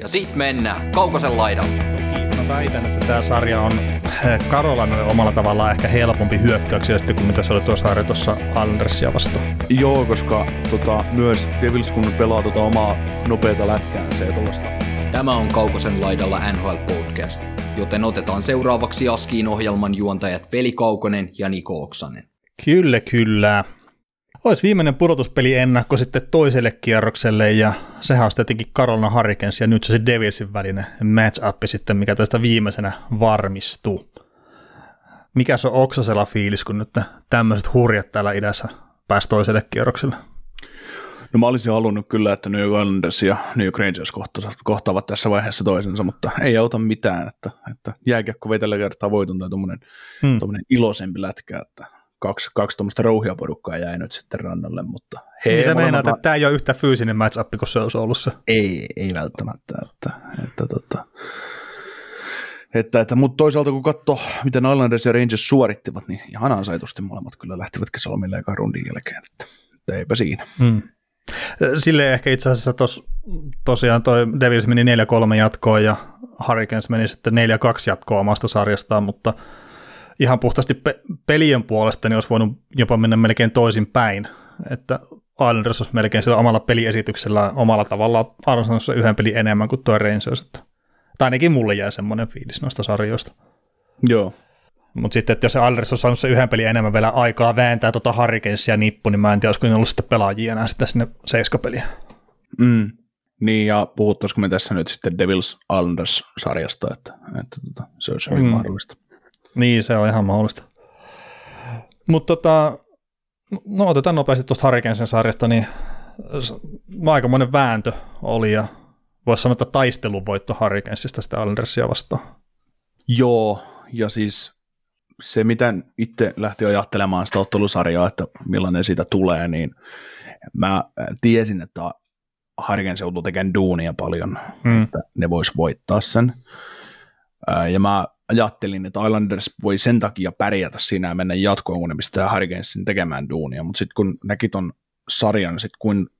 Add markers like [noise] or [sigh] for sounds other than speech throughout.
Ja sit mennään Kaukosen laidalle. Mä väitän, että tämä sarja on Karolanalle omalla tavallaan ehkä helpompi hyökkäyksiä sitten kuin mitä se oli tuo sarja tuossa Andersia vastaan. Joo, koska tota, myös Devils kun pelaa tota omaa nopeata lätkää, se ei tuollaista. Tämä on Kaukosen laidalla NHL Podcast, joten otetaan seuraavaksi Askiin ohjelman juontajat Veli Kaukonen ja Niko Oksanen. Kyllä, kyllä. Olisi viimeinen pudotuspeli ennakko sitten toiselle kierrokselle ja sehän on tietenkin Carolina Hurricanes ja nyt se Devilsin välinen match-up sitten, mikä tästä viimeisenä varmistuu. Mikä se on Oksasella fiilis, kun nyt tämmöiset hurjat täällä idässä pääsi toiselle kierrokselle? No mä olisin halunnut kyllä, että New Islanders ja New Rangers kohtaavat tässä vaiheessa toisensa, mutta ei auta mitään, että, että jääkiekko vetellä kertaa voiton tai tuommoinen hmm. iloisempi lätkä, että kaksi, kaksi tuommoista rouhia porukkaa jäi nyt sitten rannalle, mutta he niin sä meinaat, että tämä ei ole yhtä fyysinen match-up kuin se olisi ollut se? Ei, ei välttämättä, että, että, tota, että, että, mutta toisaalta kun katsoo, miten Islanders ja Rangers suorittivat, niin ihan ansaitusti molemmat kyllä lähtivät kesäomille ekan rundin jälkeen, että, että eipä siinä. Hmm. Sille ehkä itse asiassa tos, tosiaan toi Devils meni 4-3 jatkoon ja Hurricanes meni sitten 4-2 jatkoon omasta sarjastaan, mutta ihan puhtaasti pe- pelien puolesta niin olisi voinut jopa mennä melkein toisin päin, että Islanders olisi melkein sillä omalla peliesityksellä omalla tavallaan arvosanossa yhden pelin enemmän kuin tuo Rangers, että, tai ainakin mulle jäi semmoinen fiilis noista sarjoista. Joo. Mutta sitten, että jos se Islanders olisi saanut se yhden pelin enemmän vielä aikaa vääntää tuota Hurricanesia nippu, niin mä en tiedä, olisiko ollut sitten pelaajia enää sitten sinne seiskapeliä. Mm. Niin, ja puhuttaisiko me tässä nyt sitten Devils Islanders-sarjasta, että, että tota, se olisi hyvin mm. mahdollista. Niin, se on ihan mahdollista. Mutta tota, no otetaan nopeasti tuosta Hurricanesen sarjasta, niin aikamoinen vääntö oli ja voisi sanoa, että taistelun voitto Hurricanesista sitä Islandersia vastaan. Joo, ja siis se, miten itse lähti ajattelemaan sitä ottelusarjaa, että millainen siitä tulee, niin mä tiesin, että Hurricanes joutuu tekemään duunia paljon, mm. että ne vois voittaa sen. Ja mä ajattelin, että Islanders voi sen takia pärjätä siinä ja mennä jatkoon, kun ne pistää Hurricanesin tekemään duunia, mutta sitten kun näki ton sarjan, sit kun,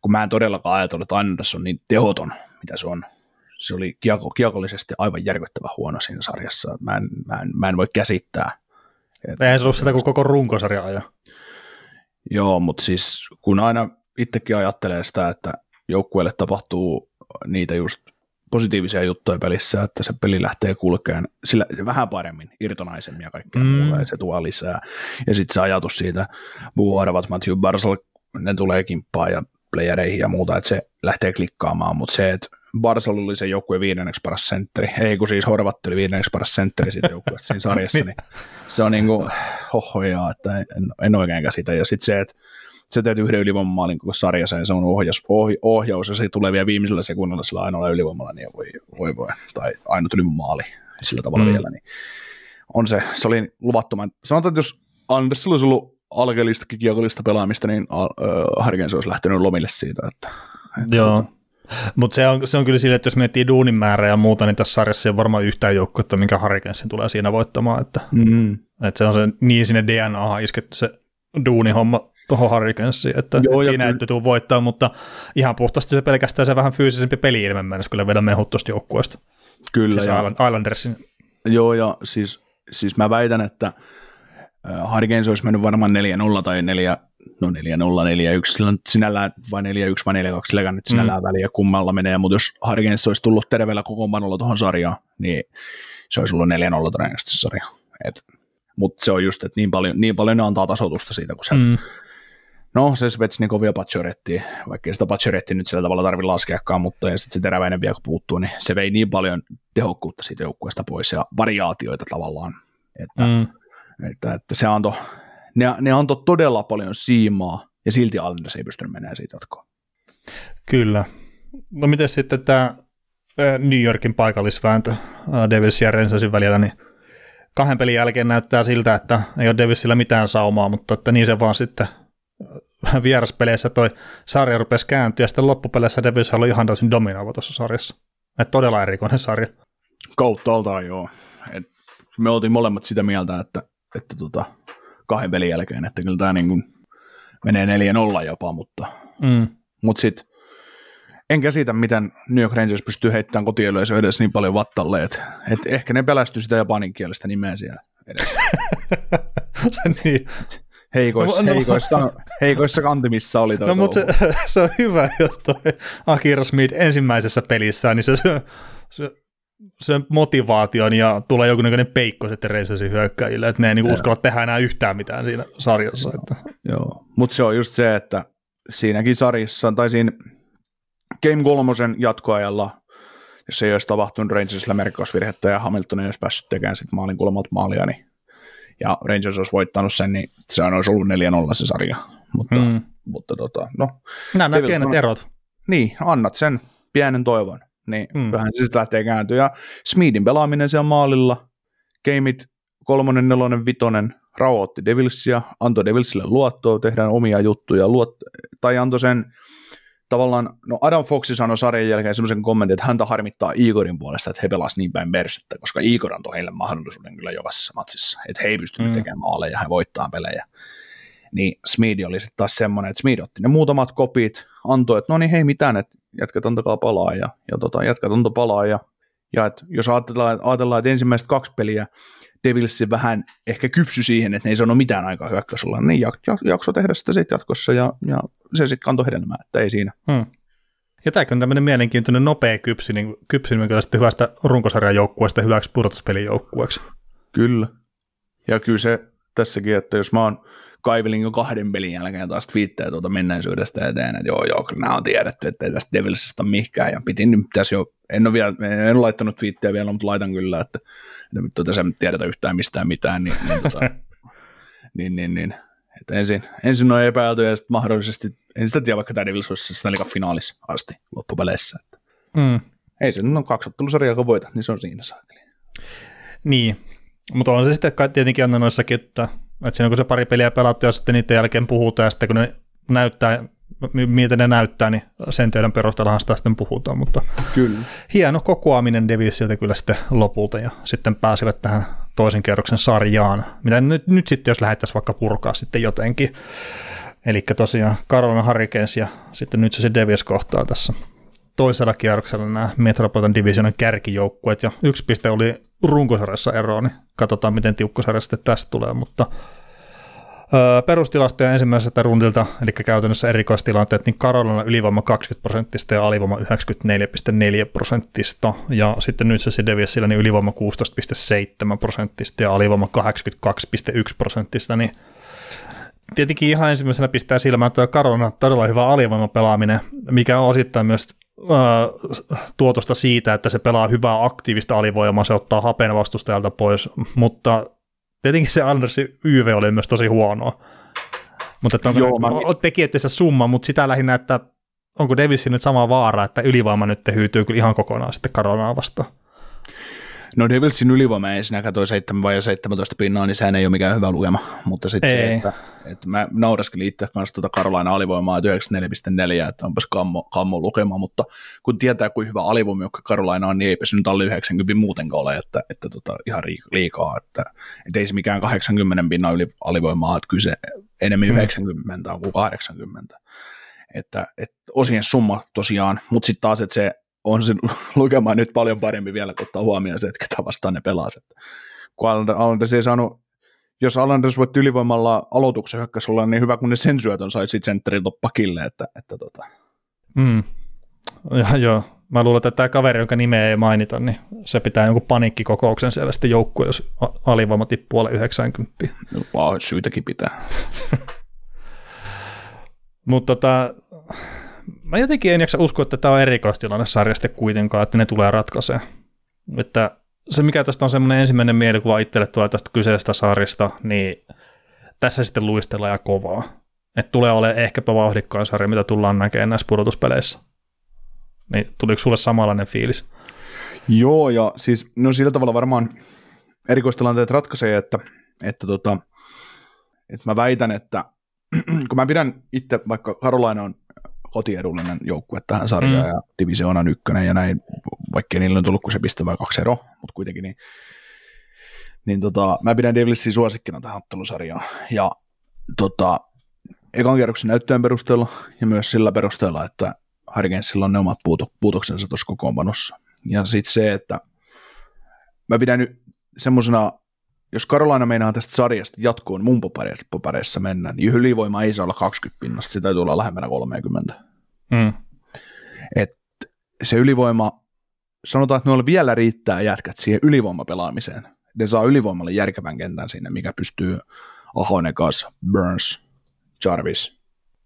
kun mä en todellakaan ajatellut, että Islanders on niin tehoton, mitä se on, se oli kieko, kiekollisesti aivan järkyttävä huono siinä sarjassa, mä en, mä en, mä en voi käsittää. Että, Eihän se ollut sitä kuin koko runkosarja aja. Joo, mutta siis kun aina itsekin ajattelee sitä, että joukkueelle tapahtuu niitä just positiivisia juttuja pelissä, että se peli lähtee kulkeen sillä vähän paremmin, irtonaisemmin ja kaikkea mm. muuta, ja se tuo lisää. Ja sitten se ajatus siitä, Buoravat, Matthew Barsal, ne tulee kimppaan ja playereihin ja muuta, että se lähtee klikkaamaan, mutta se, että Barsal oli se joukkue viidenneksi paras sentteri, ei kun siis Horvatti oli viidenneksi paras sentteri siitä joukkueesta siinä sarjassa, [laughs] niin se on niin kuin hohojaa, että en, en oikein käsitä. Ja sitten se, että se teet yhden ylivoimamaalin koko sarjassa ja se on ohjaus, oh, ohjaus ja se tulee vielä viimeisellä sekunnilla sillä ainoalla ylivoimalla, niin voi, voi, voi tai ainut ylivoimamaali sillä tavalla mm. vielä, niin on se, se oli luvattoman. Sanotaan, että jos Anders olisi ollut alkeellista kiekollista pelaamista, niin äh, Harkens olisi lähtenyt lomille siitä. Että, että Joo. Mutta se on, se on kyllä sille, että jos miettii duunin määrää ja muuta, niin tässä sarjassa ei ole varmaan yhtään joukkuetta, minkä Hurricanesin tulee siinä voittamaan. Että, mm. että se on se niin sinne DNA isketty se duunihomma tuohon Hurricanesiin, että Joo, siinä ei tule voittaa, mutta ihan puhtaasti se pelkästään se vähän fyysisempi peli-ilme mennessä kyllä vedä mehut tuosta joukkueesta. Kyllä. Siis ja, Islandersin. Joo, ja siis, siis mä väitän, että äh, Hurricanes olisi mennyt varmaan 4-0 tai 4 no 4-0, 4-1, sillä on sinällään vai 4-1 vai 4-2, sillä nyt sinällään mm. väliä kummalla menee, mutta jos Hurricanes olisi tullut terveellä kokoonpanolla tuohon sarjaan, niin se olisi ollut 4-0 todennäköisesti sarja. Et, mutta se on just, että niin paljon, niin paljon ne antaa tasotusta siitä, kun sieltä mm. No, se Svetsnikov ja Pachoretti, vaikka sitä Pachoretti nyt sillä tavalla tarvitse laskeakaan, mutta ja sitten se teräväinen vielä kun puuttuu, niin se vei niin paljon tehokkuutta siitä joukkueesta pois ja variaatioita tavallaan, että, mm. että, että se antoi, ne, ne antoi todella paljon siimaa ja silti Islanders ei pystynyt menemään siitä jatkoon. Kyllä. No miten sitten tämä New Yorkin paikallisvääntö Davis ja Rensasin välillä, niin kahden pelin jälkeen näyttää siltä, että ei ole Davisilla mitään saumaa, mutta että niin se vaan sitten vieraspeleissä toi sarja rupesi kääntyä, ja sitten loppupeleissä Devils oli ihan täysin dominoiva tuossa sarjassa. Et todella erikoinen sarja. Kauttaaltaan joo. Et me oltiin molemmat sitä mieltä, että, että tota, kahden pelin jälkeen, että kyllä tämä niin menee 4-0 jopa, mutta, mm. mutta sitten en käsitä, miten New York Rangers pystyy heittämään kotiyleisö edes niin paljon vattalle, että et ehkä ne pelästy sitä japaninkielistä nimeä siellä edessä. [laughs] se niin. Heikoissa, no, heikoissa, heikoissa kantimissa oli toi No mutta se, [laughs] se, on hyvä, jos toi Akira Smith ensimmäisessä pelissä, niin se, se, se se motivaation ja tulee jonkinlainen peikko sitten Rangersin hyökkäjille, että ne ei niinku uskalla tehdä enää yhtään mitään siinä sarjassa. Joo, että. Joo. mutta se on just se, että siinäkin sarjassa, tai siinä Game kolmosen jatkoajalla, jos ei olisi tapahtunut Rangersilla merkkausvirhettä ja Hamilton ei olisi päässyt tekemään maalin kulmalta maalia, niin ja Rangers olisi voittanut sen, niin se olisi ollut 4-0 se sarja. Mutta, mm. mutta tota, no. Nämä nämä pienet on, erot. Niin, annat sen pienen toivon. Niin mm. vähän se sitten lähtee kääntyä. Ja Smedin pelaaminen siellä maalilla, gameit kolmonen, nelonen, vitonen, rauhoitti Devilsia, antoi Devilsille luottoa, tehdään omia juttuja, luot, tai antoi sen tavallaan, no Adam Foxi sanoi sarjan jälkeen semmoisen kommentin, että häntä harmittaa Igorin puolesta, että he pelasivat niin päin mersettä, koska Igor antoi heille mahdollisuuden kyllä jokaisessa matsissa, että he ei pystynyt mm. tekemään maaleja, he voittaa pelejä. Niin Smeed oli sitten taas semmoinen, että Smeed otti ne muutamat kopit, antoi, että no niin hei mitään, että jätkät antakaa palaa ja, ja tota, jätkät antoi palaa ja, ja et jos ajatellaan, ajatellaan, että ensimmäiset kaksi peliä Devilsi vähän ehkä kypsy siihen, että ne ei sano mitään aikaa hyökkäysolla, niin jak, jak, jakso tehdä sitä sitten jatkossa ja, ja se sitten kantoi hedelmää, että ei siinä. Hmm. Ja tämäkin on tämmöinen mielenkiintoinen nopea kypsy, niin kypsyminen kyllä sitten hyvästä runkosarjan joukkueesta hyväksi pudotuspelin joukkueeksi. Kyllä. Ja kyllä se tässäkin, että jos mä oon kaivelin jo kahden pelin jälkeen taas twiittejä tuota menneisyydestä eteen, että joo, joo, kyllä nämä on tiedetty, että ei tästä Devilsista mihkään, ja pitin nyt tässä jo, en ole vielä, en ole laittanut twiittejä vielä, mutta laitan kyllä, että, että nyt tässä ei tiedetä yhtään mistään mitään, niin, niin, tota, [laughs] niin, niin, niin että ensin, ensin on epäilty ja sitten mahdollisesti, en sitä tiedä, vaikka tämä Devils olisi Stanley finaalis asti loppupeleissä. Että. Mm. Ei se, no kaksi ottelusarjaa kun voita, niin se on siinä saakeli. Niin, mutta on se sitten tietenkin aina noissakin, että, että siinä kun se pari peliä pelattu ja sitten niiden jälkeen puhutaan ja sitten kun ne näyttää, miltä ne näyttää, niin sen teidän perusteellahan sitä sitten puhutaan, mutta kyllä. hieno kokoaminen Devilsiltä kyllä sitten lopulta ja sitten pääsivät tähän toisen kerroksen sarjaan, mitä nyt, nyt sitten jos lähdettäisiin vaikka purkaa sitten jotenkin. Eli tosiaan Carolina Hurricanes ja sitten nyt se Devils kohtaa tässä toisella kierroksella nämä Metropolitan Divisionin kärkijoukkueet ja yksi piste oli runkosarjassa eroa, niin katsotaan miten tiukkosarja sitten tästä tulee, mutta perustilastoja ensimmäiseltä rundilta, eli käytännössä erikoistilanteet, niin Karolina ylivoima 20 prosenttista ja alivoima 94,4 prosenttista, ja sitten nyt se Deviesillä niin ylivoima 16,7 prosenttista ja alivoima 82,1 prosenttista, niin tietenkin ihan ensimmäisenä pistää silmään, että Karolina on todella hyvä alivoimapelaaminen, mikä on osittain myös tuotosta siitä, että se pelaa hyvää aktiivista alivoimaa, se ottaa hapen vastustajalta pois, mutta tietenkin se Andersin YV oli myös tosi huonoa. Mutta että onko Joo, mä... tekijöissä summa, mutta sitä lähinnä, että onko Davisin nyt sama vaara, että ylivoima nyt hyytyy kyllä ihan kokonaan sitten Karonaa vastaan. No Devilsin ylivoima ensinnäkään toi 7 vai 17 pinnaa, niin sehän ei ole mikään hyvä lukema, mutta sitten se, että, että mä nauraskelin itse kanssa tuota Karolaina alivoimaa 94,4, että onpas kammo, kammo lukema, mutta kun tietää, kuin hyvä alivoima, joka Karolaina on, niin eipä se nyt alle 90 muutenkaan ole, että, että tota, ihan liikaa, että, että ei se mikään 80 pinnan yli alivoimaa, että kyllä se enemmän hmm. 90 on kuin 80. Että, että osien summa tosiaan, mutta sitten taas, että se on se [laughs] lukema nyt paljon parempi vielä, kun ottaa huomioon se, että ketä vastaan ne pelaa. Kun Islanders ei saanut, jos Islanders voitti ylivoimalla aloituksen hyökkäysolla, niin hyvä, kun ne sen syötön sai sitten sentteriltä pakille. Että, että tota. mm. ja, joo, mä luulen, että tämä kaveri, jonka nimeä ei mainita, niin se pitää jonkun paniikkikokouksen siellä sitten joukkue, jos alivoima tippuu alle 90. No, syytäkin pitää. [laughs] Mutta tota, mä jotenkin en jaksa uskoa, että tämä on erikoistilanne sarjasta kuitenkaan, että ne tulee ratkaisemaan. Että se, mikä tästä on semmoinen ensimmäinen mielikuva itselle tulee tästä kyseisestä sarjasta, niin tässä sitten luistellaan ja kovaa. Että tulee olemaan ehkäpä vauhdikkaan sarja, mitä tullaan näkemään näissä pudotuspeleissä. Niin tuliko sulle samanlainen fiilis? Joo, ja siis no sillä tavalla varmaan erikoistilanteet ratkaisee, että, että, tota, että mä väitän, että [clears throat] kun mä pidän itse, vaikka Karolaina on kotiedullinen joukkue tähän sarjaan mm. ja divisioonan ykkönen ja näin, vaikka niillä on tullut kuin se piste vai kaksi ero, mutta kuitenkin niin, niin tota, mä pidän Devilsin suosikkina tähän ottelusarjaan ja tota, ekan kierroksen näyttöjen perusteella ja myös sillä perusteella, että Harkensilla on ne omat puuto, puutoksensa tuossa kokoonpanossa. Ja sitten se, että mä pidän nyt semmoisena, jos Karolaina meinaa tästä sarjasta jatkoon mun papereissa mennä, niin ylivoima ei saa olla 20 pinnasta, se täytyy olla lähemmänä 30. Mm. Et se ylivoima, sanotaan, että noilla vielä riittää jätkät siihen ylivoimapelaamiseen. Ne saa ylivoimalle järkevän kentän sinne, mikä pystyy Ahonen kanssa, Burns, Jarvis,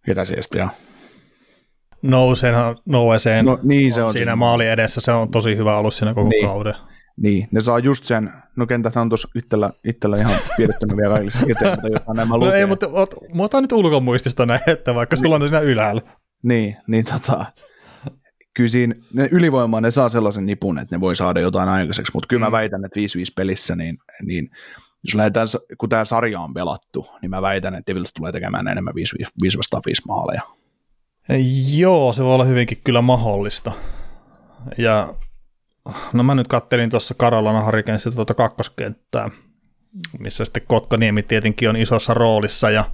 ketä se ja Nousenhan, Noeseen No niin, se on siinä siinä. maali edessä, se on tosi hyvä ollut siinä koko Niin. kauden. Niin, ne saa just sen, no kentät on tuossa itsellä, itsellä ihan piirrettänyt vielä kaikille eteen, mutta jotain nämä No lukee. ei, mutta ot, mä otan nyt ulkomuistista näin, että vaikka sulla on ne siinä ylhäällä. Niin, niin tota, kyllä siinä, ne ylivoimaa ne saa sellaisen nipun, että ne voi saada jotain aikaiseksi, mutta kyllä mä Mm. väitän, että 5-5 pelissä, niin, niin jos lähdetään, kun tämä sarja on pelattu, niin mä väitän, että Devils tulee tekemään enemmän 5, 5 vastaan 5 maaleja. Joo, se voi olla hyvinkin kyllä mahdollista. Ja no mä nyt kattelin tuossa Karolana Harikensin tuota kakkoskenttää, missä sitten Kotkaniemi tietenkin on isossa roolissa ja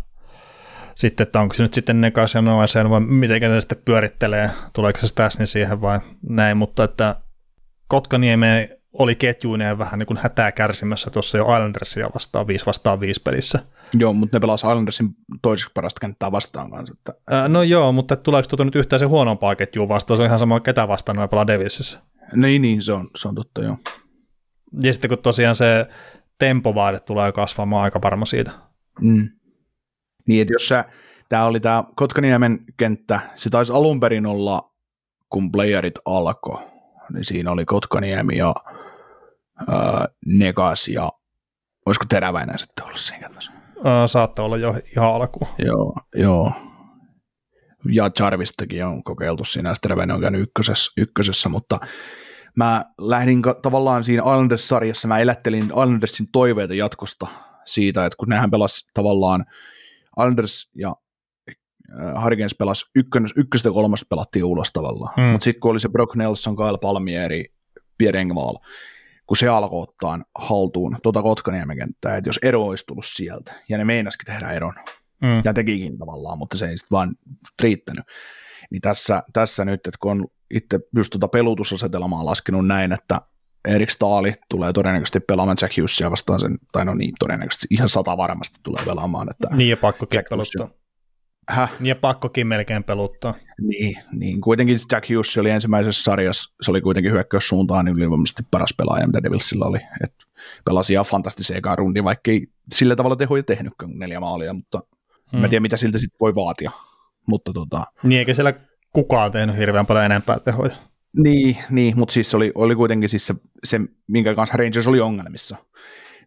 sitten, että onko se nyt sitten Nekas ja Noeseen vai miten ne sitten pyörittelee, tuleeko se Stasni siihen vai näin, mutta että Kotkaniemi oli ketjuineen vähän niin kuin hätää kärsimässä tuossa jo Islandersia vastaan 5 vastaan 5 pelissä. Joo, mutta ne pelasi Islandersin toiseksi parasta kenttää vastaan kanssa. Että, Ää, No joo, mutta tuleeko tuota nyt yhtään se huonompaa ketjua vastaan? Se on ihan sama, ketä vastaan noin pelaa Devilsissä. Niin, niin, se on, se on totta, joo. Ja sitten kun tosiaan se tempovaade tulee kasvamaan aika varma siitä. Mm. Niin, että jos sä, tämä oli tämä Kotkaniemen kenttä, se taisi alun perin olla, kun playerit alkoi, niin siinä oli Kotkaniemi ja ää, Negas ja olisiko Teräväinen sitten ollut siinä kentässä? Saattaa olla jo ihan alkuun. Joo, joo. Ja Jarvistakin on kokeiltu siinä, ja Teräväinen on käynyt ykkösessä, ykkösessä, mutta mä lähdin ka- tavallaan siinä Islanders-sarjassa, mä elättelin Islandersin toiveita jatkosta siitä, että kun nehän pelasi tavallaan Islanders ja äh, Harkins pelasi ykkös, ykköstä ja kolmosta pelattiin ulos tavallaan, Mm. mutta sitten kun oli se Brock Nelson, Kyle Palmieri, Pierre Engvall, kun se alkoi ottaa haltuun tuota Kotkaniemen kenttää, että jos ero olisi tullut sieltä, ja ne meinasikin tehdä eron, Mm. ja tekikin tavallaan, mutta se ei sitten vaan riittänyt. Niin tässä, tässä nyt, että kun on itse just tuota pelutusasetelmaa laskenut näin, että Erik Staali tulee todennäköisesti pelaamaan Jack Hughesia vastaan sen, tai no niin, todennäköisesti ihan sata varmasti tulee pelaamaan. Että, Niin ja pakkokin Jack peluttaa. häh, Niin ja pakkokin melkein peluttaa. niin, niin, kuitenkin Jack Hughes oli ensimmäisessä sarjassa, se oli kuitenkin hyökkäyssuuntaan niin ylivoimaisesti paras pelaaja, mitä Devilsillä oli. Et pelasi ihan fantastisen ekaan rundi, vaikka ei sillä tavalla tehoja tehnytkään kuin neljä maalia, mutta mm. mä en tiedä, mitä siltä sitten voi vaatia. Mutta tota, Niin eikä siellä kukaan tehnyt hirveän paljon enempää tehoja. Niin, niin mutta siis oli, oli kuitenkin siis se, se, minkä kanssa Rangers oli ongelmissa.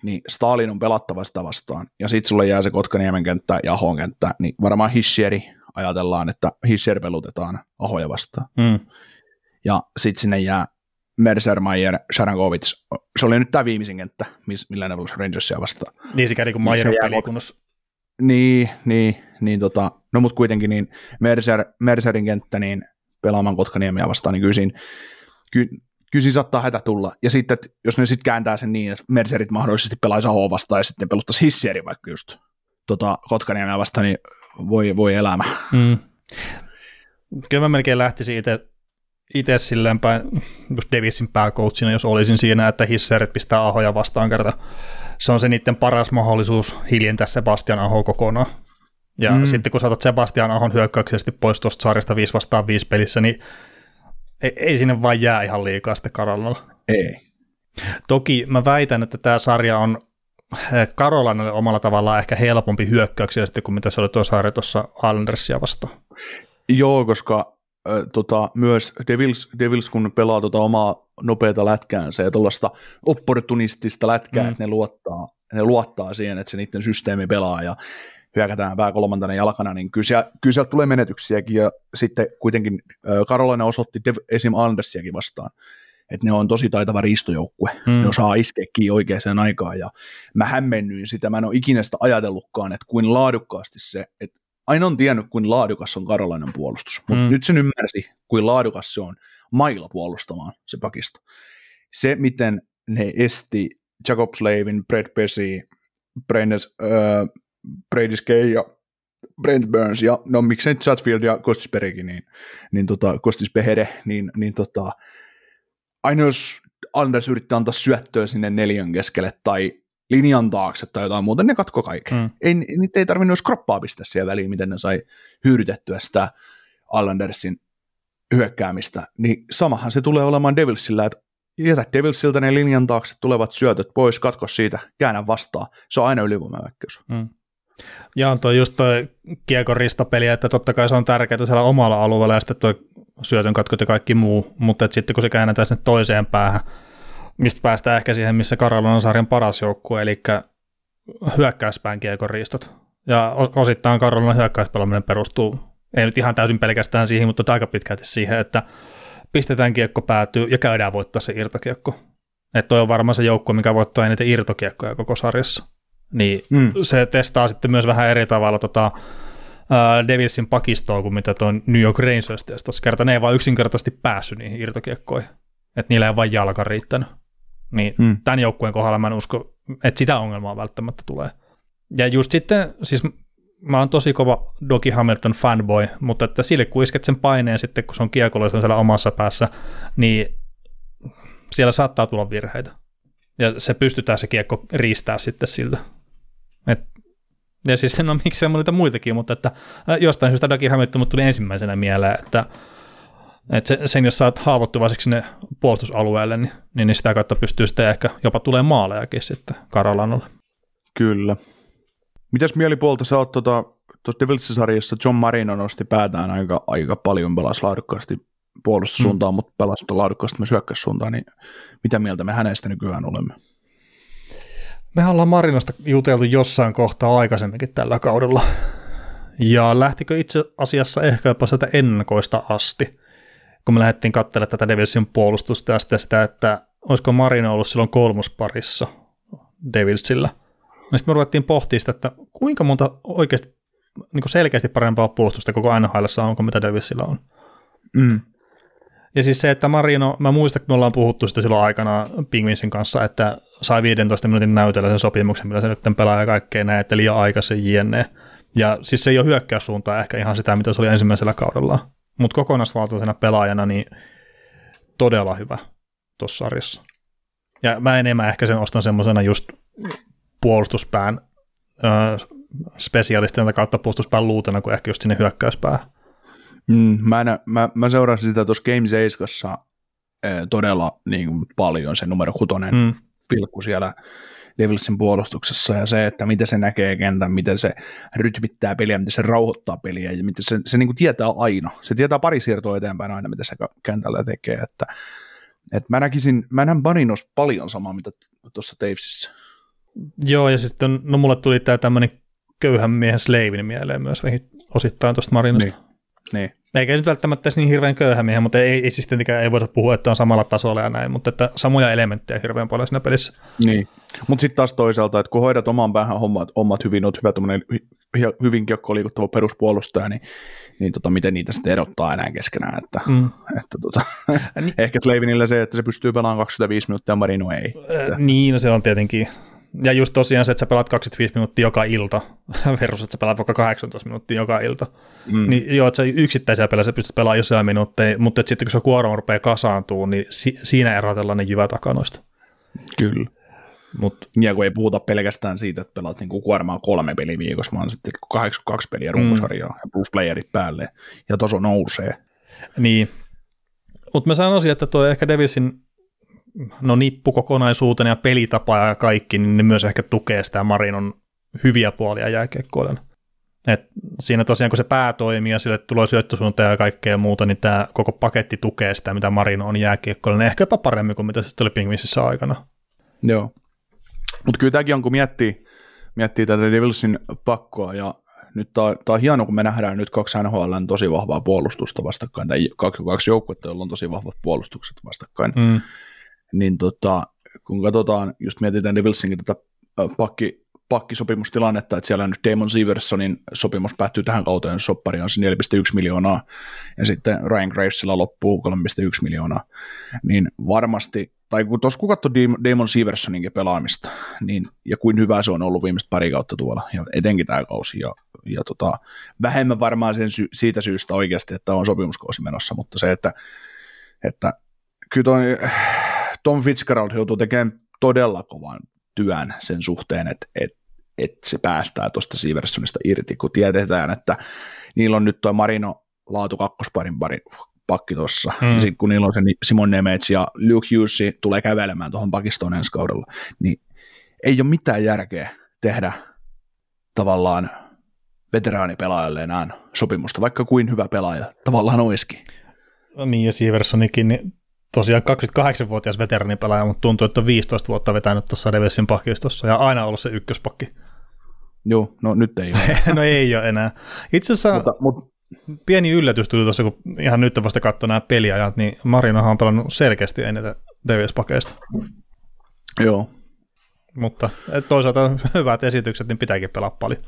Niin Stalin on pelattava sitä vastaan, ja sitten sulle jää se Kotkaniemen kenttä ja Ahon kenttä, niin varmaan Hissieri ajatellaan, että Hissier pelutetaan Ahoja vastaan. Mm. Ja sitten sinne jää Mercer, Mayer, Sharankovic. Se oli nyt tämä viimeisin kenttä, millä ne pelasivat Rangersia vastaan. Niin sikäli kuin Niin se Mayerin jää pelikunnossa. Niin, niin, niin tota, no mutta kuitenkin niin Mercer, Mercerin kenttä niin pelaamaan Kotkaniemiä vastaan, niin kyllä siinä, ky, kyllä siinä saattaa hätä tulla. Ja sitten, että jos ne sitten kääntää sen niin, että Mercerit mahdollisesti pelaisi Ahoa vastaan ja sitten peluttaisi hissieri vaikka just tota, Kotkaniemiä vastaan, niin voi, voi elämä. Mm. Kyllä mä melkein lähtisin itse itse silleen päin, just Davisin pääcoachina, jos olisin siinä, että hisserit pistää Ahoja vastaan kerta. Se on se niiden paras mahdollisuus hiljentää Sebastian Aho kokonaan. Ja mm. Sitten kun saatat Sebastian Ahon hyökkäyksesti pois tuosta sarjasta 5 vastaan 5 pelissä, niin ei, ei sinne vaan jää ihan liikaa sitten Karolalla. Ei. Toki mä väitän, että tämä sarja on eh, Karolanalle omalla tavallaan ehkä helpompi hyökkäyksiä sitten kuin mitä se oli tuo sarja tuossa Islandersia vastaan. Joo, koska äh, tota, myös Devils, Devils, kun pelaa tota omaa nopeata lätkäänsä ja tuollaista opportunistista lätkää, Mm. että ne luottaa, ne luottaa siihen, että se niiden systeemi pelaa ja hyökätään pää kolmantena jalkana, niin kyllä, siellä, kyllä sieltä tulee menetyksiäkin ja sitten kuitenkin Karolainen osoitti Dev, esim. Andersiakin vastaan, että ne on tosi taitava riistojoukkue, Mm. ne osaa iskeä kiinni oikeaan aikaan ja mä hämmennyin sitä, mä en ole ikinä sitä ajatellutkaan, että kuin laadukkaasti se, että aina on tiennyt, kuin laadukas on Karolainen puolustus, mutta mm. nyt sen ymmärsi, kuin laadukas se on mailla puolustamaan se pakisto. Se, miten ne esti Jacob Slavin, Brad Pesci, äh, Brady Skay ja Brent Burns ja no miksei Chatfield ja Kostisbergkin, niin, niin tota, Kostisbehere, niin, niin tota, aina jos Anders yrittää antaa syöttöä sinne neljän keskelle tai linjan taakse tai jotain muuta, ne katko kaiken. Mm. Ei, niitä ei tarvinnut kroppaa pistää siihen väliin, miten ne sai hyödytettyä sitä Allandersin hyökkäämistä, niin samahan se tulee olemaan Devilsillä, että jätä Devilsiltä ne linjan taakse tulevat syötöt pois, katko siitä, käännä vastaan. Se on aina ylivoimaväkkyys. Mm. Ja on toi just toi kiekon ristapeli, että totta kai se on tärkeää siellä omalla alueella ja sitten toi syötön katkot ja kaikki muu, mutta sitten kun se käännetään sinne toiseen päähän, mistä päästään ehkä siihen, missä Karolina on sarjan paras joukkue, eli hyökkäyspään kiekon ristot. Ja osittain Karolina hyökkäyspelaaminen perustuu, ei nyt ihan täysin pelkästään siihen, mutta aika pitkälti siihen, että pistetään kiekko päätyy ja käydään voittaa se irtokiekko. Että toi on varmaan se joukko, mikä voittaa eniten irtokiekkoja koko sarjassa. Niin mm. se testaa sitten myös vähän eri tavalla tota, uh, Devilsin pakistoa kuin mitä tuo New York Rangers testasi. Kerta ne ei vaan yksinkertaisesti päässyt niihin irtokiekkoihin. Että niillä ei vain jalka riittänyt. Niin mm. tämän joukkueen kohdalla mä en usko, että sitä ongelmaa välttämättä tulee. Ja just sitten, siis mä oon tosi kova Doki Hamilton fanboy, mutta että sille kun isket sen paineen sitten, kun se on kiekolla siellä omassa päässä, niin siellä saattaa tulla virheitä. Ja se pystytään se kiekko riistää sitten siltä. Et, ja siis no miksi on niitä muitakin, mutta että jostain syystä Doki Hamilton tuli ensimmäisenä mieleen, että et sen, jos saat haavoittuvaiseksi sinne puolustusalueelle, niin, niin sitä kautta pystyy sitten ehkä jopa tulee maalejakin sitten Karolanalle. Kyllä. Mitäs mielipuolta sä oot tuossa Devils-sarjassa John Marino nosti päätään aika, aika paljon, pelasi laadukkaasti puolustussuuntaan, mm. mutta pelasi laadukkaasti myös hyökkäyssuuntaan, niin mitä mieltä me hänestä nykyään olemme? Me ollaan Marinosta juteltu jossain kohtaa aikaisemminkin tällä kaudella, ja lähtikö itse asiassa ehkä jopa sitä ennakoista asti, kun me lähdettiin katselemaan tätä Devilsin puolustusta ja sitä, että olisiko Marino ollut silloin kolmosparissa Devilsillä – sitten me ruvettiin pohtimaan sitä, että kuinka monta oikeasti niin kuin selkeästi parempaa puolustusta koko NHL on kuin mitä Davisilla on. Mm. Ja siis se, että Marino, mä muistan, että me ollaan puhuttu sitä silloin aikana Pingvinsin kanssa, että sai 15 minuutin näytellä sen sopimuksen, millä se nyt pelaa ja kaikkea näin, että liian aikaisin jne. Ja siis se ei ole hyökkäyssuuntaa ehkä ihan sitä, mitä se oli ensimmäisellä kaudella. Mutta kokonaisvaltaisena pelaajana niin todella hyvä tuossa sarjassa. Ja mä enemmän ehkä sen ostan semmoisena just puolustuspään äh, spesialistina kautta puolustuspään luutena kuin ehkä just sinne hyökkäyspäähän. Mm, mä, en, mä, mä seurasin sitä tuossa Game 7 todella niin kuin paljon, se numero kutonen mm. pilkku siellä Devilsin puolustuksessa ja se, että miten se näkee kentän, miten se rytmittää peliä, miten se rauhoittaa peliä ja miten se, se niin kuin tietää aina. Se tietää pari siirtoa eteenpäin aina, mitä se kentällä tekee. Että, että mä näkisin, mä näen Baninos paljon samaa, mitä tuossa Tavesissa. Joo, ja sitten no mulle tuli tämä tämmöinen köyhän miehen Slavin mieleen myös osittain tuosta Marinosta. Niin. niin. Eikä nyt välttämättä niin hirveän köyhä miehen, mutta ei, ei siis tietenkään ei voida puhua, että on samalla tasolla ja näin, mutta että samoja elementtejä hirveän paljon siinä pelissä. Niin, mutta sitten taas toisaalta, että kun hoidat oman päähän hommat, hommat hyvin, olet hyvä hy, hyvin kiekko liikuttava peruspuolustaja, niin, niin tota, miten niitä sitten erottaa enää keskenään. Että, mm. että tota, [laughs] niin. ehkä Slavinillä se, että se pystyy pelaamaan 25 minuuttia, Marino ei. Äh, niin, no se on tietenkin ja just tosiaan se, että sä pelaat 25 minuuttia joka ilta, [laughs] versus että sä pelaat vaikka 18 minuuttia joka ilta. Mm. Niin joo, että sä yksittäisiä pelejä sä pystyt pelaamaan jossain minuutteja, mutta että sitten kun se kuorma rupeaa kasaantuu, niin si- siinä erotellaan ne jyvät takanoista. Kyllä. Mut. Ja kun ei puhuta pelkästään siitä, että pelaat niin kuormaa kolme peliä viikossa, vaan sitten 82 peliä runkosarjaa mm. ja plus playerit päälle, ja taso nousee. Niin. Mutta mä sanoisin, että tuo ehkä Devisin no nippu kokonaisuutena ja pelitapa ja kaikki, niin ne myös ehkä tukee sitä Marinon hyviä puolia jääkiekkoilen. Et siinä tosiaan, kun se pää toimii ja sille tulee syöttösuunta ja kaikkea muuta, niin tämä koko paketti tukee sitä, mitä Marino on jääkiekkoilen, ehkä jopa paremmin kuin mitä se oli Pingvisissä aikana. Joo. Mutta kyllä tämäkin on, kun miettii, miettii tätä Devilsin pakkoa, ja nyt tämä on hienoa, kun me nähdään nyt kaksi NHL tosi vahvaa puolustusta vastakkain, tai kaksi, kaksi joukkuetta, joilla on tosi vahvat puolustukset vastakkain. Mm niin tota, kun katsotaan, just mietitään Devilsinkin tätä pakki, pakkisopimustilannetta, että siellä nyt Damon Seversonin sopimus päättyy tähän kauteen, soppari on se 4,1 miljoonaa, ja sitten Ryan Gravesilla loppuu 3,1 miljoonaa, niin varmasti tai kun tuossa kun katsoi Damon Seversoninkin pelaamista, niin, ja kuin hyvä se on ollut viimeistä pari kautta tuolla, ja etenkin tämä kausi, ja, ja tota, vähemmän varmaan sen sy- siitä syystä oikeasti, että on sopimuskausi menossa, mutta se, että, että kyllä toi, Tom Fitzgerald joutuu tekemään todella kovan työn sen suhteen, että, että, että se päästää tuosta Seversonista irti, kun tiedetään, että niillä on nyt tuo Marino laatu kakkosparin pari, pakki tuossa. Mm. Ja sitten kun niillä on se Simon Nemets ja Luke Hughes tulee kävelemään tuohon pakistoon ensi kaudella, niin ei ole mitään järkeä tehdä tavallaan veteraanipelaajalle enää sopimusta, vaikka kuin hyvä pelaaja tavallaan olisikin. Niin ja Siversonikin, niin tosiaan 28-vuotias veteraanipelaaja, mutta tuntuu, että on 15 vuotta vetänyt tuossa Revesin pakistossa ja aina ollut se ykköspakki. Joo, no nyt ei ole. [laughs] no ei ole enää. Itse asiassa mutta, mutta, pieni yllätys tuli tuossa, kun ihan nyt vasta katsoi nämä peliajat, niin Marinahan on pelannut selkeästi eniten Davis-pakeista. Joo. Mutta toisaalta [laughs] hyvät esitykset, niin pitääkin pelaa paljon.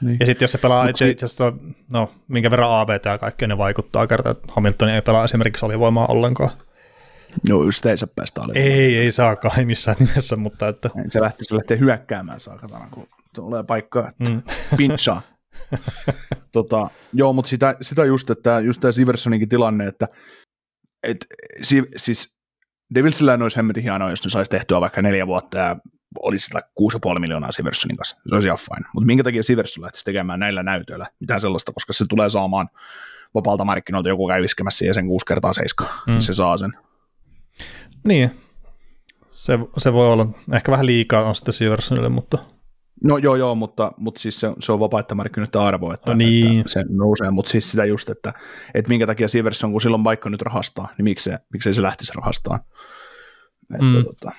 Niin. Ja sitten jos se pelaa itse, itse asiassa, no minkä verran ABT ja kaikkea ne vaikuttaa kertaa, että Hamilton ei pelaa esimerkiksi alivoimaa ollenkaan. No just ei saa päästä alivoimaa. Ei, ei saakaan, ei missään nimessä, mutta että... Se lähtee, se lähtee hyökkäämään saakatana, kun tulee paikkaa, että mm. pinchaa. [laughs] tota, joo, mutta sitä, sitä just, että just tämä Siversoninkin tilanne, että et, si, siis Devilsillä olisi hemmetin hienoa, jos ne saisi tehtyä vaikka neljä vuotta ja olisi 6,5 miljoonaa Siversonin kanssa. Se olisi ihan fine. Mutta minkä takia Siverson lähtisi tekemään näillä näytöillä mitään sellaista, koska se tulee saamaan vapaalta markkinoilta joku käy iskemässä ja sen 6 kertaa 7, mm. se saa sen. Niin, se, se voi olla ehkä vähän liikaa on sitten Siversonille, mutta No joo, joo, mutta, mutta siis se, se on vapaita markkinoiden arvo, että, no niin. että se nousee, mutta siis sitä just, että, että minkä takia Siverson, kun silloin vaikka nyt rahastaa, niin miksi se, miksei se lähtisi rahastaan. Että, mm. tota.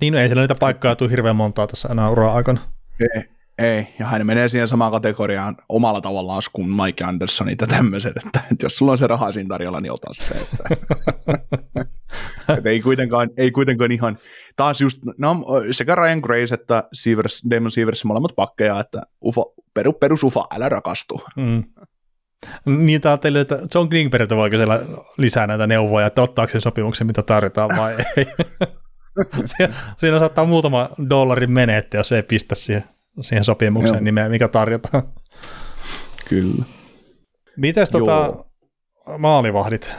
Niin, no ei siellä niitä paikkaa tule hirveän montaa tässä enää uraa aikana. Ei, ei, ja hän menee siihen samaan kategoriaan omalla tavallaan kuin Mike Andersonit ja tämmöiset, että, että jos sulla on se raha siinä tarjolla, niin ota se. Että, [laughs] [laughs] että ei, kuitenkaan, ei kuitenkaan ihan, taas just, no, sekä Ryan Grace että Sievers, Damon Sievers molemmat pakkeja, että ufo, peru, perus ufa, älä rakastu. Mm. Niin teille, että John Klingberg voiko siellä lisää näitä neuvoja, että ottaako sen sopimuksen, mitä tarjotaan vai ei. [laughs] siinä saattaa muutama dollarin menettää, jos ei pistä siihen siihen sopimukseen Joo. nimeä, mikä tarjotaan. Kyllä. Mites tota, maalivahdit?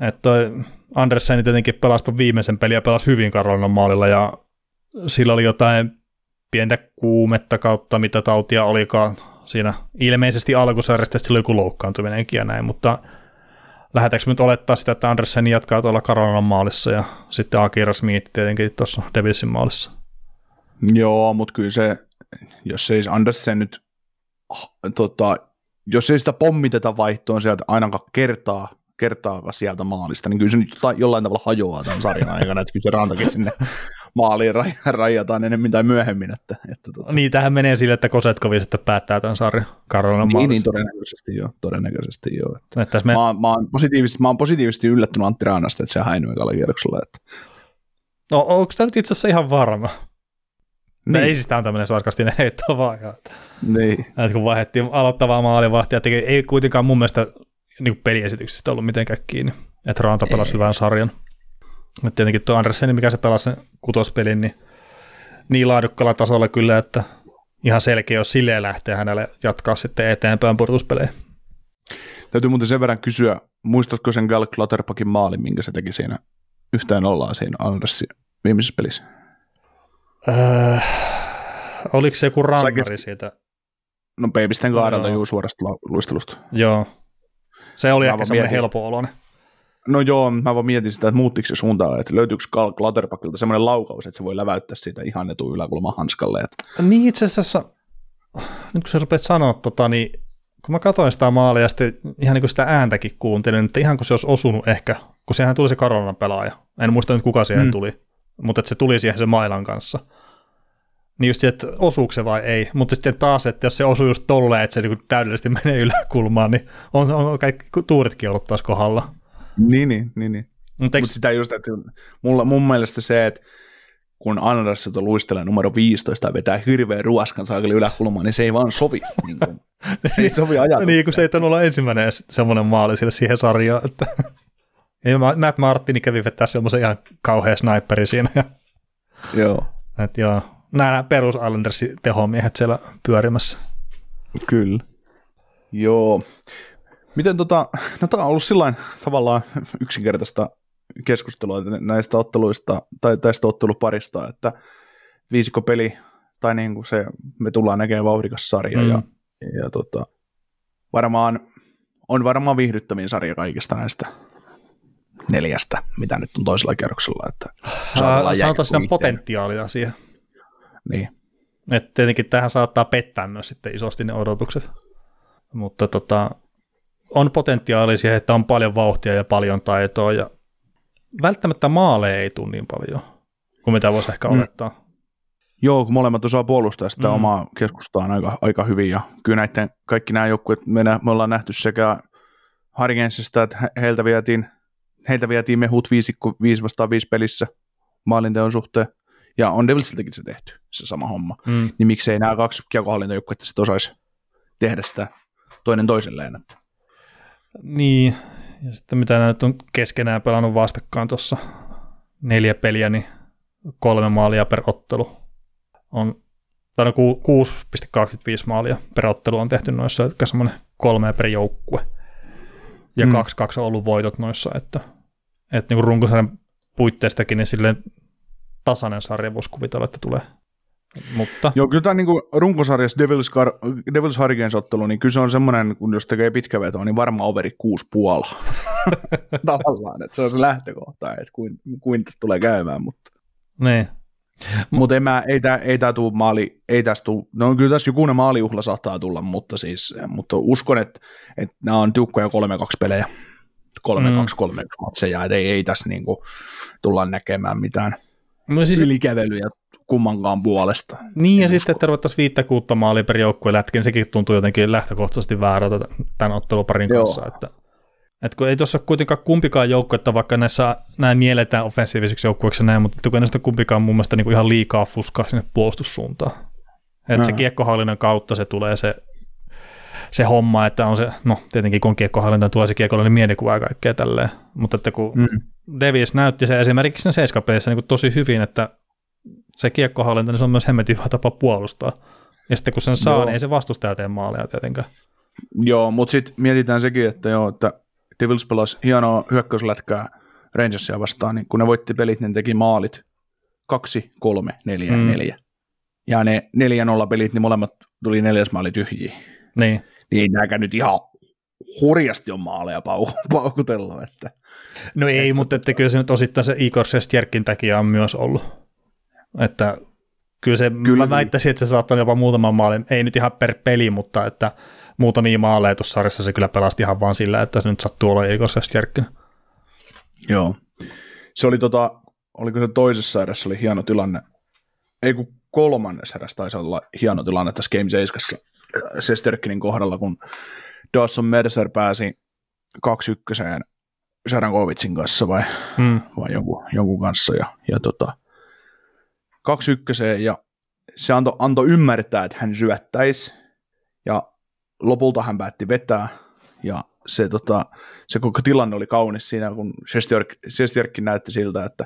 Että toi Andersen tietenkin pelasi viimeisen pelin ja pelasi hyvin Karolinan maalilla ja sillä oli jotain pientä kuumetta kautta, mitä tautia olikaan siinä ilmeisesti alkusarjasta, sillä oli joku loukkaantuminenkin ja näin, mutta lähdetäänkö nyt olettaa sitä, että Andersen jatkaa tuolla Karolinan maalissa ja sitten Akira Smith tietenkin tuossa Devilsin maalissa? Joo, mutta kyllä se jos ei Andersen nyt, tota, jos ei sitä pommiteta vaihtoon sieltä ainakaan kertaa, kertaakaan sieltä maalista, niin kyllä se nyt jollain tavalla hajoaa tämän sarjan aikana, että kyllä se rantakin sinne maaliin rajataan enemmän tai myöhemmin. Että, että tota. Niin, tähän menee sille, että Kosetkovi sitten päättää tämän sarjan Karolinan niin, niin, todennäköisesti joo, todennäköisesti joo. Että että me... mä, mä, oon positiivisesti, mä oon positiivisesti yllättynyt Antti Raanasta, että se häinyi ekalla kierroksella. Että... No, onko tämä nyt itse asiassa ihan varma? Niin. Ei siis tämä on tämmöinen sarkastinen heitto vaan. Niin. Että kun vaihdettiin aloittavaa maalivahtia, ei kuitenkaan mun mielestä niin peliesityksistä ollut mitenkään kiinni. Että Ranta pelasi hyvän sarjan. Et tietenkin tuo Andersen, mikä se pelasi sen kutospelin, niin niin laadukkalla tasolla kyllä, että ihan selkeä, jos silleen lähtee hänelle jatkaa sitten eteenpäin purtuspelejä. Täytyy muuten sen verran kysyä, muistatko sen Gal Clutterpackin maalin, minkä se teki siinä yhtään ollaan siinä Andersin viimeisessä pelissä? Öö, oliko se joku rannari siitä? No peipisten kaadalta no. juu suorasta luistelusta. Joo. Se oli mä ehkä semmoinen helppo oloinen. No joo, mä vaan mietin sitä, että muuttiko se suuntaan, että löytyykö Karl semmoinen laukaus, että se voi läväyttää siitä ihan etu yläkulman hanskalle. Että... Niin itse asiassa, nyt kun sä rupeat sanoa tota, niin kun mä katsoin sitä maalia ja sitten ihan niin kuin sitä ääntäkin kuuntelin, että ihan kun se olisi osunut ehkä, kun sehän tuli se Karolan pelaaja. En muista nyt kuka siihen mm. tuli mutta että se tuli siihen se mailan kanssa. Niin just se, että osuuko se vai ei. Mutta sitten taas, että jos se osuu just tolleen, että se niinku täydellisesti [laughs] menee yläkulmaan, niin on, on kaikki tuuritkin ollut taas kohdalla. Niin, niin, niin. niin. Mutta Mut sitä just, että mulla, mun mielestä se, että kun Andersson luistelee numero 15 ja vetää hirveän ruoskan saakeli yläkulmaan, niin se ei vaan sovi. [laughs] Niin kuin, se ei sovi ajatus. niin, kun se ei olla ensimmäinen semmoinen maali siihen sarjaan. Että [laughs] Ja Matt Martini kävi vettää semmoisen ihan kauhean sniperi siinä. Joo. Et joo, nämä perus Islandersin tehomiehet siellä pyörimässä. Kyllä. Joo. Miten tota, no tämä on ollut sillä tavallaan yksinkertaista keskustelua näistä otteluista tai tästä otteluparista, että viisikko peli tai niin kuin se, me tullaan näkemään vauhdikas sarja mm. ja, ja tota, varmaan on varmaan viihdyttävin sarja kaikista näistä neljästä, mitä nyt on toisella kierroksella. Että Sanotaan siinä potentiaalia siihen. Niin. Et tietenkin tähän saattaa pettää myös sitten isosti ne odotukset, mutta tota, on potentiaalisia, että on paljon vauhtia ja paljon taitoa ja välttämättä maaleja ei tule niin paljon kuin mitä voisi ehkä mm. olettaa. Joo, kun molemmat osaa puolustaa sitä mm. omaa keskustaan aika, aika hyvin ja kyllä näiden, kaikki nämä joukkueet, me, me ollaan nähty sekä Hargensista, että heiltä vietiin, heiltä vietiin mehut 5, 5 vastaan 5 pelissä maalinteon suhteen ja on Devilsiltäkin se tehty, se sama homma. Mm. Niin miksei nämä kaksi kiekohallintojoukkuetta sitten osaisi tehdä sitä toinen toiselleen. Että. Niin, ja sitten mitä nämä nyt on keskenään pelannut vastakkain tuossa neljä peliä, niin kolme maalia per ottelu. On, tai 6,25 maalia per ottelu on tehty noissa, jotka semmoinen kolme per joukkue. Ja mm. kaksi, kaksi on ollut voitot noissa, että, että niin runkosarjan puitteistakin niin silleen tasainen sarja voisi kuvitella, että tulee. Mutta. Joo, kyllä tämä niin runkosarjassa Devils, Car- Devils Hurricanes ottelu, niin kyllä se on semmoinen, kun jos tekee pitkä veto, niin varmaan overi kuusi puola. [laughs] Tavallaan, että se on se lähtökohta, että kuin, kuin tulee käymään. Mutta niin. Mutta ei, tää, ei tää tuu maali, ei tästä tuu, no kyllä tässä jokunen maalijuhla saattaa tulla, mutta siis, mutta uskon, että, että nämä on tiukkoja 3-2 pelejä, 3-2-3-1 mm. matseja, että ei, ei tässä niinku tulla näkemään mitään no siis, ylikävelyjä kummankaan puolesta. Niin, ja usko. sitten, että ruvettaisiin viittä kuutta maalia per joukkue lätkin, sekin tuntuu jotenkin lähtökohtaisesti väärältä tämän otteluparin Joo. kanssa. Että, että kun ei tuossa kuitenkaan kumpikaan että vaikka näissä näin mielletään offensiivisiksi joukkueeksi näin, mutta kun näistä kumpikaan mun mielestä niin kuin ihan liikaa fuskaa sinne puolustussuuntaan. Että no. se kiekkohallinnan kautta se tulee se, se homma, että on se, no tietenkin kun kiekkohallinta tulee se kiekollinen mielikuva ja kaikkea tälleen, mutta että kun mm. Davis näytti se esimerkiksi sen seiskapelissä niin tosi hyvin, että se kiekkohallinta, niin se on myös hemmetin hyvä tapa puolustaa. Ja sitten kun sen saa, joo. niin ei se vastustaja tee maaleja tietenkään. Joo, mutta sitten mietitään sekin, että joo, että Devils pelasi hienoa hyökkäyslätkää Rangersia vastaan, niin kun ne voitti pelit, niin teki maalit 2, 3, 4, mm. 4. Ja ne 4-0 pelit, niin molemmat tuli neljäs maali tyhjiä. Niin. Niin nämäkään nyt ihan hurjasti on maaleja pau- [laughs] paukutella. Että, no ei, että, mutta että kyllä se nyt osittain se Igor Sestjerkin takia on myös ollut. Että kyllä se, kyllä. mä väittäisin, että se saattaa jopa muutaman maalin, ei nyt ihan per peli, mutta että muutamia maaleja tuossa sarjassa se kyllä pelasti ihan vaan sillä, että se nyt sattuu olla Igor Sestjerkin. Joo. Se oli tota, oliko se toisessa erässä oli hieno tilanne, ei kun kolmannessa erässä taisi olla hieno tilanne tässä Game 7 Sesterkinin kohdalla, kun Dawson Mercer pääsi 2-1 Sarankovitsin kanssa vai, hmm. vai jonkun, jonkun kanssa ja, ja tota, 2-1 ja se antoi anto ymmärtää, että hän syöttäisi ja lopulta hän päätti vetää ja se, tota, se koko tilanne oli kaunis siinä, kun Sestjörkki näytti siltä, että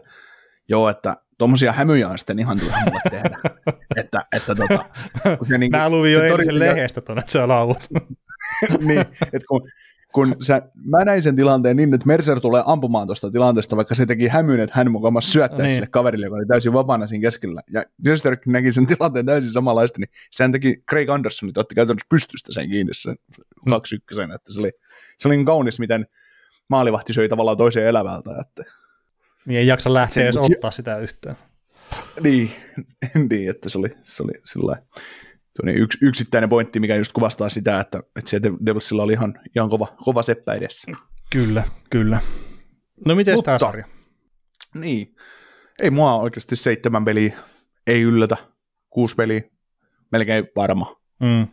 joo, että tuommoisia hämyjä on sitten ihan turha mulle tehdä. [laughs] että, että tota, kun se, niin, Mä luvin jo eilisen lehdestä tuonne, että sä lauvut. [laughs] niin, että kun kun sä, mä näin sen tilanteen niin, että Mercer tulee ampumaan tuosta tilanteesta, vaikka se teki hämyyn, että hän mukaan syöttää niin. sille kaverille, joka oli täysin vapaana siinä keskellä. Ja Jester näki sen tilanteen täysin samanlaista, niin sehän teki Craig Anderson, että otti käytännössä pystystä sen kiinni sen mm. kaksi ykkösen, että se oli, se oli niin kaunis, miten maalivahti söi tavallaan toiseen elävältä. Että niin ei jaksa lähteä edes ottaa sitä yhteen. Niin, niin että se oli, se oli sillä yks, yksittäinen pointti, mikä just kuvastaa sitä, että, että se Devilsilla oli ihan, ihan kova, kova seppä edessä. Kyllä, kyllä. No miten tämä sarja? Niin, ei mua oikeasti seitsemän peliä, ei yllätä, kuusi peliä, melkein varma. Mm.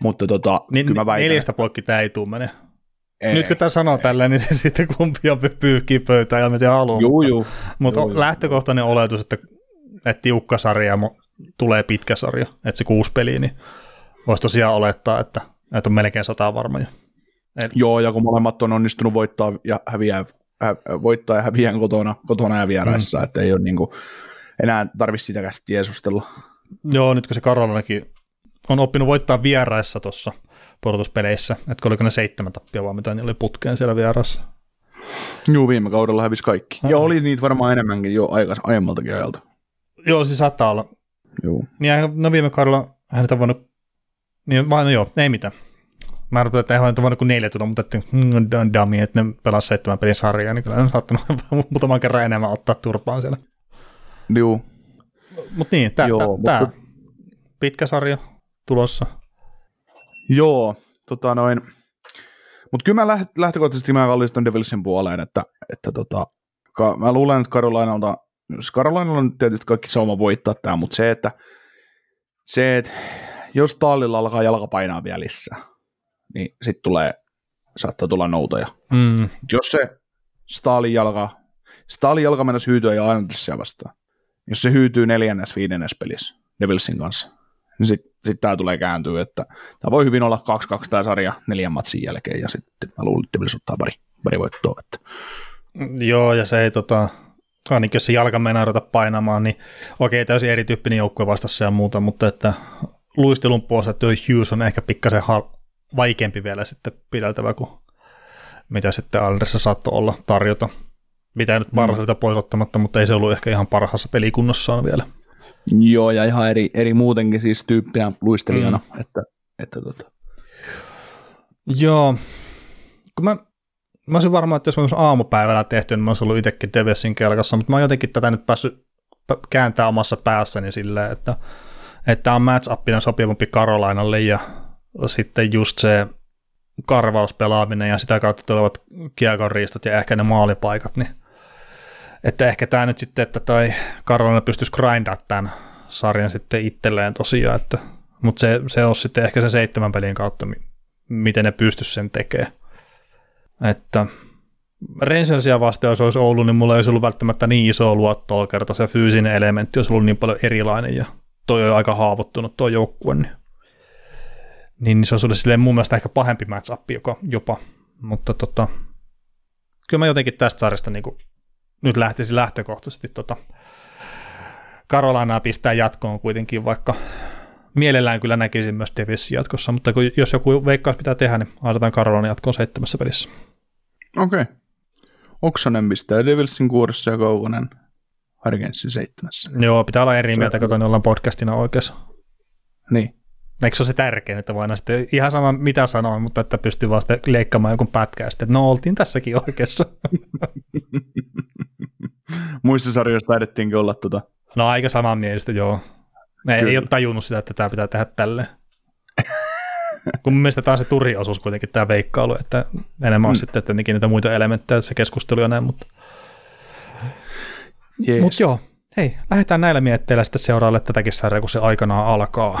Mutta tota, niin, kyllä mä väitän, Neljästä poikki tämä ei tule mene. Ei, Nyt kun tämä sanoo ei. tällä, niin [laughs] sitten kumpi on pyyhkii pöytään ja tiedä haluaa. Juu, juu. Mutta lähtökohtainen oletus, että, että tiukka sarja tulee pitkä sarja, että se kuusi peliä, niin voisi tosiaan olettaa, että, että on melkein sata varma jo. Eli... Joo, ja kun molemmat on onnistunut voittaa ja häviää voittaa ja häviää kotona, kotona ja vieraissa, mm. että ei ole niin kuin, enää tarvitse sitäkään tiesustella. Joo, nyt kun se Karolanakin on oppinut voittaa vieraissa tuossa pudotuspeleissä, että oliko ne seitsemän tappia vaan mitä niillä oli putkeen siellä vierassa. Joo, viime kaudella hävisi kaikki. Ja oli niitä varmaan enemmänkin jo aikas, aiemmaltakin ajalta. Joo, siis saattaa olla. Joo. Niin, no viime kaudella hän on voinut, niin vaan no joo, ei mitään. Mä rupean, että ei ole voinut kuin neljä tulla, mutta että mm, dummy, että ne pelaa seitsemän pelin sarjaa, niin kyllä ne on saattanut [laughs] muutaman kerran enemmän ottaa turpaan siellä. Joo. Mutta niin, tämä mutta... pitkä sarja tulossa. Joo, tota noin. Mutta kyllä mä lähtökohtaisesti mä kallistan Devilsin puoleen, että, että tota, ka, mä luulen, että Carolinalta, Carolinalla on tietysti kaikki sauma voittaa tämä, mutta se, että se, että jos tallilla alkaa jalka painaa vielä lisää, niin sitten tulee, saattaa tulla noutoja. Mm. Jos se Stalin jalka, Stalin jalka mennä hyytyä ja Andersia vastaan, jos se hyytyy neljännes, viidennes pelissä Devilsin kanssa, niin sitten sit tämä tulee kääntyä, että tämä voi hyvin olla 2-2 tämä sarja neljän matsin jälkeen, ja sitten mä luulen, että Devils ottaa pari, pari voittoa. Että. Joo, ja se ei tota, ainakin jos se jalka mennään ruveta painamaan, niin okei, täysin erityyppinen joukkue vastassa ja muuta, mutta että luistelun puolesta tuo Hughes on ehkä pikkasen vaikeampi vielä sitten pideltävä kuin mitä sitten Alderissa saattoi olla tarjota. Mitä nyt parhailta mm. pois ottamatta, mutta ei se ollut ehkä ihan parhaassa pelikunnossaan vielä. Joo, ja ihan eri, eri muutenkin siis tyyppinä luistelijana. Mm. Että, että tota. Joo, kun mä, mä olisin varma, että jos mä olisin aamupäivällä tehty, niin mä olisin ollut itsekin Devesin kelkassa, mutta mä oon jotenkin tätä nyt päässyt kääntää omassa päässäni silleen, että että on match-upina sopivampi Karolainalle ja sitten just se karvauspelaaminen ja sitä kautta tulevat kiekonriistot ja ehkä ne maalipaikat, niin että ehkä tämä nyt sitten, että toi Karolaina pystyisi grindaa tämän sarjan sitten itselleen tosiaan, että, mutta se, se on sitten ehkä se seitsemän pelin kautta, miten ne pystyisi sen tekemään. Että Rangersia vastaan, jos olisi ollut, niin mulla ei olisi ollut välttämättä niin iso luottoa kerta se fyysinen elementti olisi ollut niin paljon erilainen ja toi on aika haavoittunut tuo joukkue, niin, niin se on sulle silleen mun mielestä ehkä pahempi match joka, jopa, mutta tota, kyllä mä jotenkin tästä sarjasta niin kuin, nyt lähtisin lähtökohtaisesti tota, Karolanaa pistää jatkoon kuitenkin, vaikka mielellään kyllä näkisin myös Davisin jatkossa, mutta kun, jos joku veikkaus pitää tehdä, niin aletaan Karolana jatkoon seitsemässä pelissä. Okei. Okay. Oksanen pistää Devilsin kuudessa ja Kaukonen Harkenssin seitsemässä. Joo, pitää olla eri mieltä, kun ollaan podcastina oikeassa. Niin. Eikö se ole se tärkein, että voidaan sitten ihan sama mitä sanoa, mutta että pystyy vaan sitten leikkaamaan jonkun pätkää sitten, että no oltiin tässäkin oikeassa. [laughs] Muissa sarjoissa taidettiinkin olla tota. No aika samanmielistä, joo. Ne ei ole tajunnut sitä, että tämä pitää tehdä tälleen. [laughs] Kun mun mielestä tämä on se turiosuus kuitenkin tämä veikkailu, että enemmän on mm. sitten että niitä muita elementtejä, se keskustelu ja näin, mutta Jees. Mutta joo, hei, lähdetään näillä mietteillä sitten seuraalle tätäkin sarjaa, kun se aikanaan alkaa.